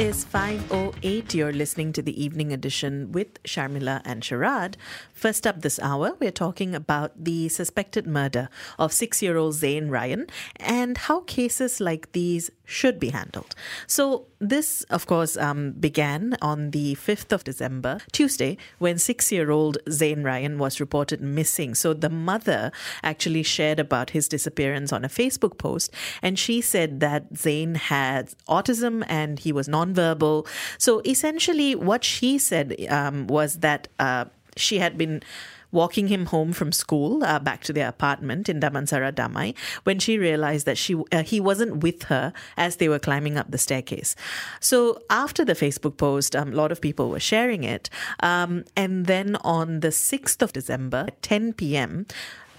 Is 5.08. You're listening to the evening edition with Sharmila and Sharad. First up this hour, we're talking about the suspected murder of six-year-old Zayn Rayyan and how cases like these should be handled. So this, of course, um, began on the 5th of December, Tuesday, when six-year-old Zayn Rayyan was reported missing. So the mother actually shared about his disappearance on a Facebook post, and she said that Zayn had autism and he was nonverbal. So essentially, what she said um, was that uh, she had been walking him home from school uh, back to their apartment in Damansara Damai when she realized that she uh, he wasn't with her as they were climbing up the staircase. So after the Facebook post, um, a lot of people were sharing it. Um, and then on the 6th of December at 10 p.m.,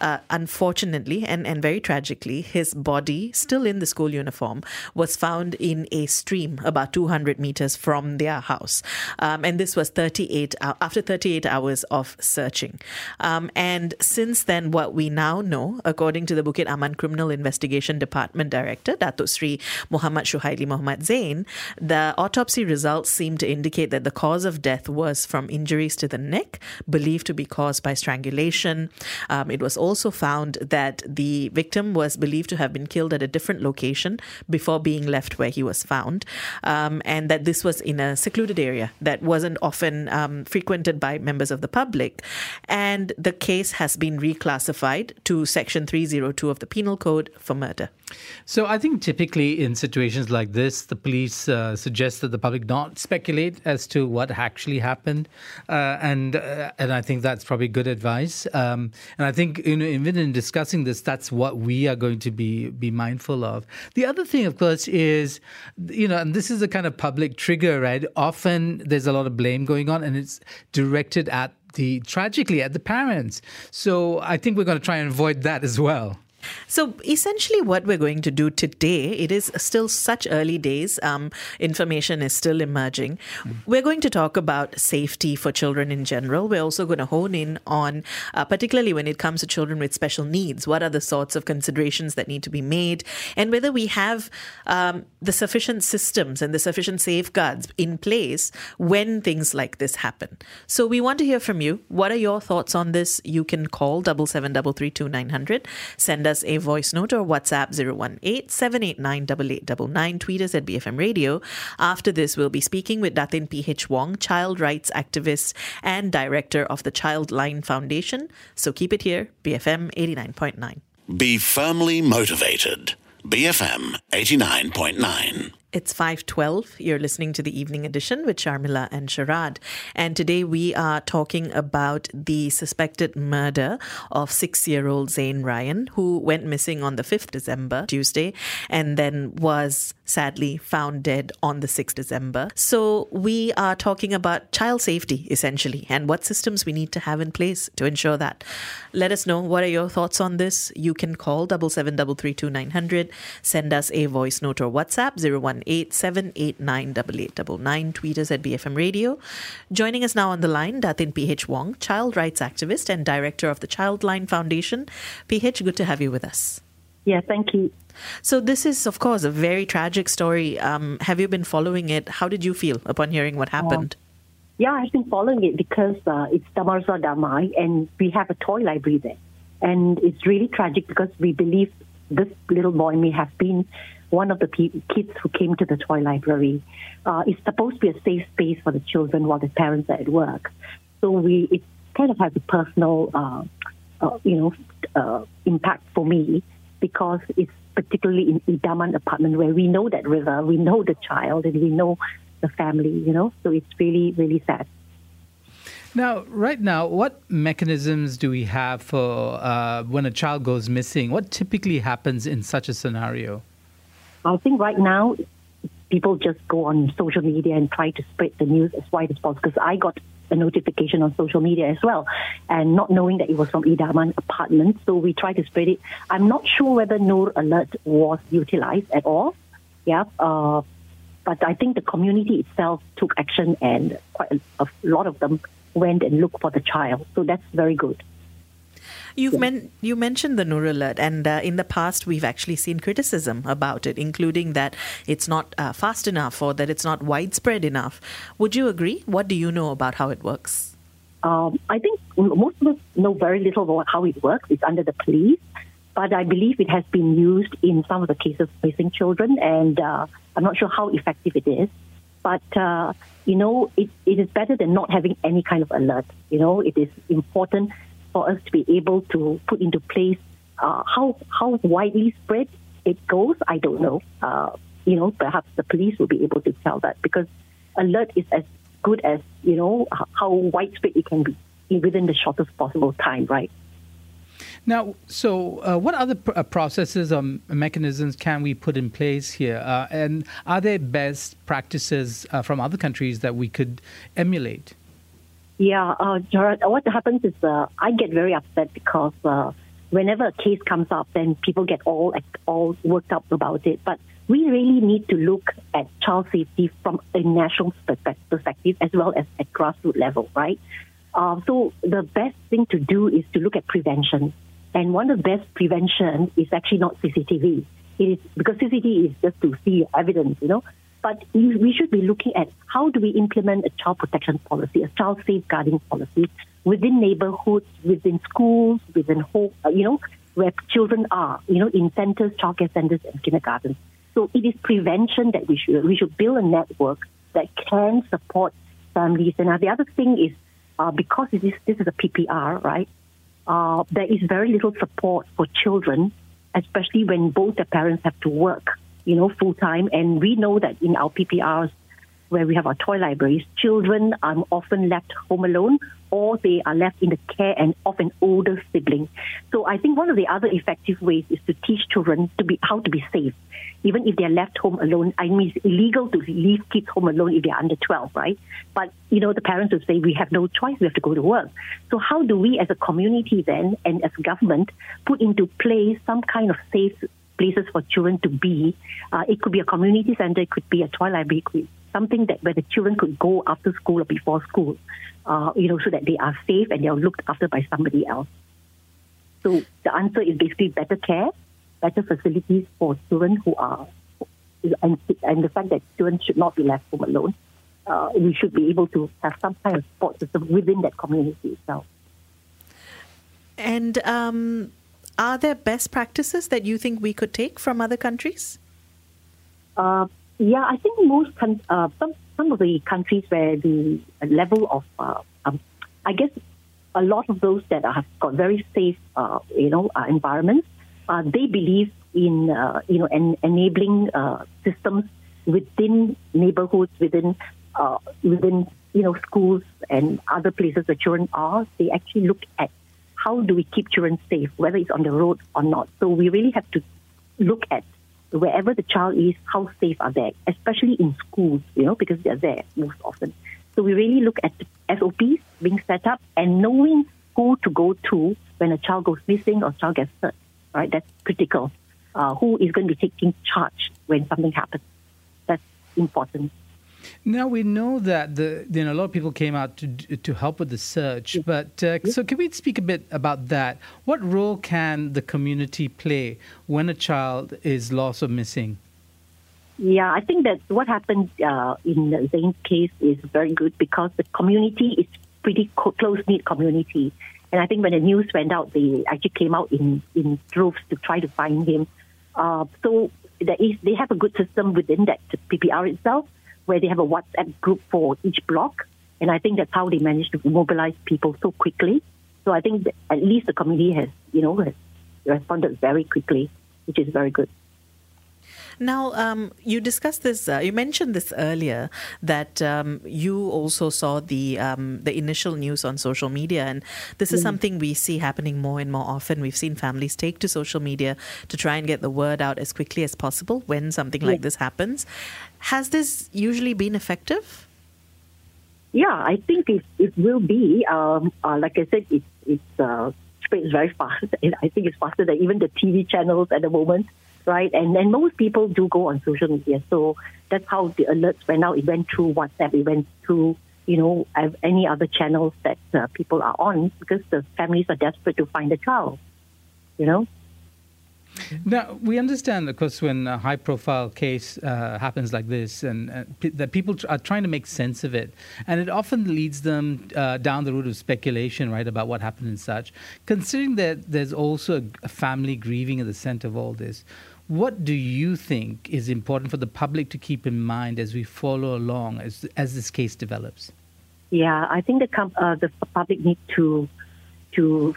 uh, unfortunately and, and very tragically, his body, still in the school uniform, was found in a stream about 200 meters from their house. Um, and this was 38 uh, after 38 hours of searching. Um, and since then, what we now know, according to the Bukit Aman Criminal Investigation Department Director, Datuk Sri Muhammad Shuhaili Muhammad Zain, the autopsy results seem to indicate that the cause of death was from injuries to the neck, believed to be caused by strangulation. Um, it was also also found that the victim was believed to have been killed at a different location before being left where he was found, um, and that this was in a secluded area that wasn't often um, frequented by members of the public. And the case has been reclassified to Section 302 of the Penal Code for murder. So I think typically in situations like this, the police uh, suggest that the public not speculate as to what actually happened, uh, and uh, and I think that's probably good advice. Um, and I think in, even in discussing this, that's what we are going to be be mindful of. The other thing, of course, is you know, and this is a kind of public trigger, right? Often there's a lot of blame going on, and it's directed at the tragically at the parents. So I think we're going to try and avoid that as well. So essentially, what we're going to do today, it is still such early days. Um, information is still emerging. Mm. We're going to talk about safety for children in general. We're also going to hone in on, uh, particularly when it comes to children with special needs, what are the sorts of considerations that need to be made, and whether we have um, the sufficient systems and the sufficient safeguards in place when things like this happen. So we want to hear from you. What are your thoughts on this? You can call double seven double three two nine hundred. Send us a voice note or WhatsApp 018 789 Tweet us at BFM Radio. After this, we'll be speaking with Datin P.H. Wong, child rights activist and director of the Childline Foundation. So keep it here, BFM 89.9. Be firmly motivated. BFM 89.9. It's 512. You're listening to the evening edition with Sharmila and Sharad. And today we are talking about the suspected murder of six year old Zayn Rayyan, who went missing on the 5th December, Tuesday, and then was sadly found dead on the 6th December. So we are talking about child safety, essentially, and what systems we need to have in place to ensure that. Let us know what are your thoughts on this. You can call 77332900, send us a voice note or WhatsApp 01 018 Tweet us at BFM Radio. Joining us now on the line, Datin PH Wong, child rights activist and director of the Childline Foundation. PH, good to have you with us. Yeah, thank you. So, this is, of course, a very tragic story. Um, have you been following it? How did you feel upon hearing what happened? Uh, yeah, I've been following it because uh, it's Damansara Damai and we have a toy library there. And it's really tragic because we believe this little boy may have been one of the pe- kids who came to the toy library. Uh, it's supposed to be a safe space for the children while the parents are at work. So we it kind of has a personal, uh, uh, you know, uh, impact for me because it's particularly in Idaman apartment where we know that river, we know the child, and we know the family. You know, so it's really really sad. Now, right now, what mechanisms do we have for uh, when a child goes missing? What typically happens in such a scenario? I think right now people just go on social media and try to spread the news as wide as possible. Because I got a notification on social media as well, and not knowing that it was from Idaman apartment, so we tried to spread it. I'm not sure whether NUR Alert was utilized at all. Yeah, uh, But I think the community itself took action, and quite a, a lot of them went and looked for the child. So that's very good. You've men- you mentioned the NUR Alert, and uh, in the past we've actually seen criticism about it, including that it's not uh, fast enough or that it's not widespread enough. Would you agree? What do you know about how it works? Um, I think most of us know very little about how it works. It's under the police, but I believe it has been used in some of the cases facing children, and uh, I'm not sure how effective it is. But uh, you know, it, it is better than not having any kind of alert. You know, it is important for us to be able to put into place uh, how how widely spread it goes. I don't know. Uh, you know, perhaps the police will be able to tell that because alert is as good as you know how widespread it can be within the shortest possible time, right? Now, so uh, what other pr- uh, processes or mechanisms can we put in place here? Uh, and are there best practices uh, from other countries that we could emulate? Yeah, uh, what happens is uh, I get very upset because whenever a case comes up, then people get all all worked up about it. But we really need to look at child safety from a national perspective as well as at grassroots level, right? Uh, so the best thing to do is to look at prevention. And one of the best prevention is actually not CCTV. It is because CCTV is just to see evidence, you know. But we should be looking at how do we implement a child protection policy, a child safeguarding policy within neighborhoods, within schools, within home, uh, you know, where children are, you know, in centers, childcare centers, and kindergartens. So it is prevention that we should we should build a network that can support families. And the other thing is uh, because this this is a PPR, right? Uh, there is very little support for children, especially when both the parents have to work, you know, full time. And we know that in our PPRs, where we have our toy libraries, children are often left home alone or they are left in the care and of an older sibling. So I think one of the other effective ways is to teach children to be how to be safe, even if they're left home alone. I mean, it's illegal to leave kids home alone if they're under 12, right? But, you know, the parents will say, we have no choice, we have to go to work. So how do we as a community then and as government put into place some kind of safe places for children to be? Uh, it could be a community center, it could be a toy library, something that where the children could go after school or before school, uh, you know, so that they are safe and they are looked after by somebody else. So the answer is basically better care, better facilities for children who are, and, and the fact that children should not be left home alone. Uh, we should be able to have some kind of support system within that community itself. And um, are there best practices that you think we could take from other countries? Uh, yeah, I think most uh, some some of the countries where the level of uh, um, I guess a lot of those that have got very safe uh, you know uh, environments, uh, they believe in you know en- enabling systems within neighborhoods, within within you know schools and other places where children are. They actually look at how do we keep children safe, whether it's on the road or not. So we really have to look at wherever the child is, how safe are they, especially in schools, you know, because they're there most often. So we really look at the SOPs being set up and knowing who to go to when a child goes missing or child gets hurt. Right, that's critical. Uh, who is going to be taking charge when something happens? That's important. Now we know that the you know a lot of people came out to to help with the search, but uh, so can we speak a bit about that? What role can the community play when a child is lost or missing? Yeah, I think that what happened uh, in Zayn's case is very good because the community is pretty close knit community, and I think when the news went out, they actually came out in in droves to try to find him. Uh, so there is they have a good system within that PPR itself where they have a WhatsApp group for each block. And I think that's how they managed to mobilize people so quickly. So I think at least the community has, you know, has responded very quickly, which is very good. Now, um, you discussed this. Uh, you mentioned this earlier that um, you also saw the um, the initial news on social media, and this is something we see happening more and more often. We've seen families take to social media to try and get the word out as quickly as possible when something like this happens. Has this usually been effective? Yeah, I think it, it will be. Um, uh, like I said, it, it's uh, spreads very fast. I think it's faster than even the TV channels at the moment right? And and most people do go on social media, so that's how the alerts went out. It went through WhatsApp, it went through you know any other channels that uh, people are on because the families are desperate to find a child, you know. Now, we understand, of course, when a high profile case uh, happens like this, and uh, p- that people tr- are trying to make sense of it. And it often leads them uh, down the route of speculation, right, about what happened and such. Considering that there's also a, a family grieving at the center of all this, what do you think is important for the public to keep in mind as we follow along as, as this case develops? Yeah, I think the, com- uh, the public need to to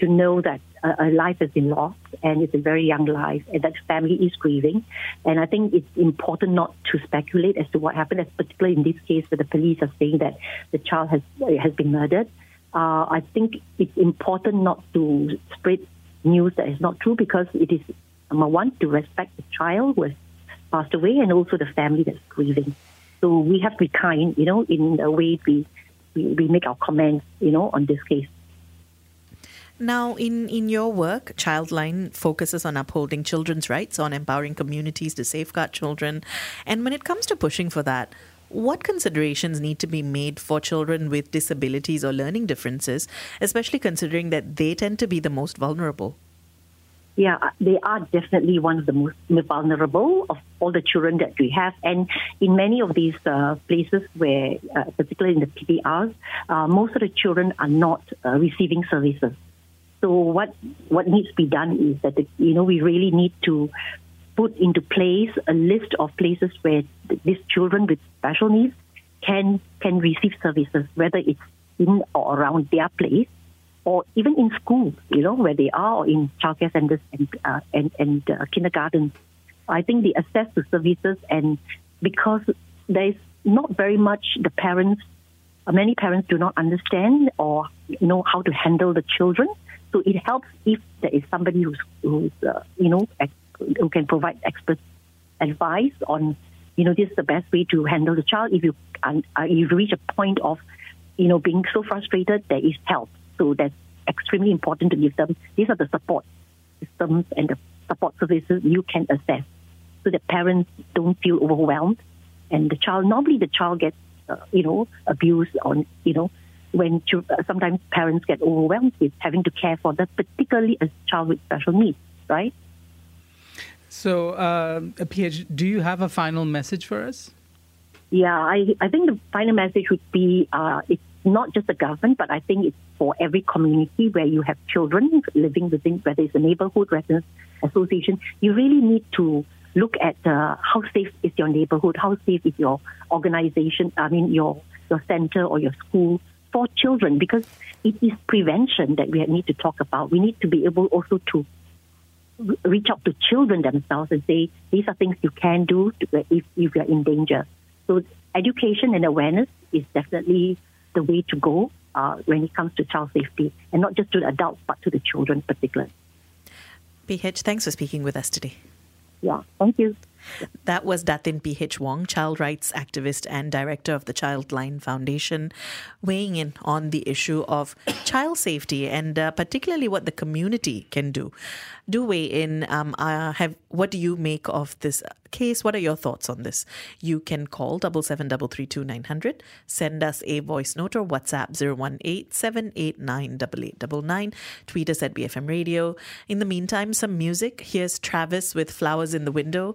to know that a, life has been lost and it's a very young life and that family is grieving. And I think it's important not to speculate as to what happened, as particularly in this case where the police are saying that the child has has been murdered. Uh, I think it's important not to spread news that is not true because it is number one to respect the child who has passed away and also the family that's grieving. So we have to be kind, you know, in the way we, we, we make our comments, you know, on this case. Now, in, in your work, Childline focuses on upholding children's rights, on empowering communities to safeguard children. And when it comes to pushing for that, what considerations need to be made for children with disabilities or learning differences, especially considering that they tend to be the most vulnerable? Yeah, they are definitely one of the most vulnerable of all the children that we have. And in many of these uh, places where, uh, particularly in the PPRs, uh, most of the children are not uh, receiving services. So what what needs to be done is that the, you know we really need to put into place a list of places where these children with special needs can can receive services, whether it's in or around their place, or even in schools, you know, where they are, or in childcare centers and uh, and and uh, kindergartens. I think the access to services and because there is not very much the parents, many parents do not understand or know how to handle the children. So it helps if there is somebody who's, who's uh, you know, who can provide expert advice on, you know, this is the best way to handle the child. If you uh, you reach a point of, you know, being so frustrated, there is help. So that's extremely important to give them. These are the support systems and the support services you can access, so that parents don't feel overwhelmed, and the child normally the child gets, uh, you know, abused on, you know, when sometimes parents get overwhelmed with having to care for that, particularly a child with special needs, right? So, uh, PH, do you have a final message for us? Yeah, I, I think the final message would be uh, it's not just the government, but I think it's for every community where you have children living within, whether it's a neighborhood residence association, you really need to look at uh, how safe is your neighborhood, how safe is your organization, I mean, your, your center or your school for children because it is prevention that we need to talk about. We need to be able also to reach out to children themselves and say, these are things you can do to, if, if you're in danger. So education and awareness is definitely the way to go uh, when it comes to child safety, and not just to the adults, but to the children particularly. PH, thanks for speaking with us today. Yeah, thank you. That was Datin P.H. Wong, child rights activist and director of the Childline Foundation, weighing in on the issue of child safety and uh, particularly what the community can do. Do weigh in. Um, uh, have what do you make of this case? What are your thoughts on this? You can call double seven double three two nine hundred. Send us a voice note or WhatsApp zero one eight seven eight nine double eight double nine. Tweet us at BFM Radio. In the meantime, some music. Here's Travis with "Flowers in the Window."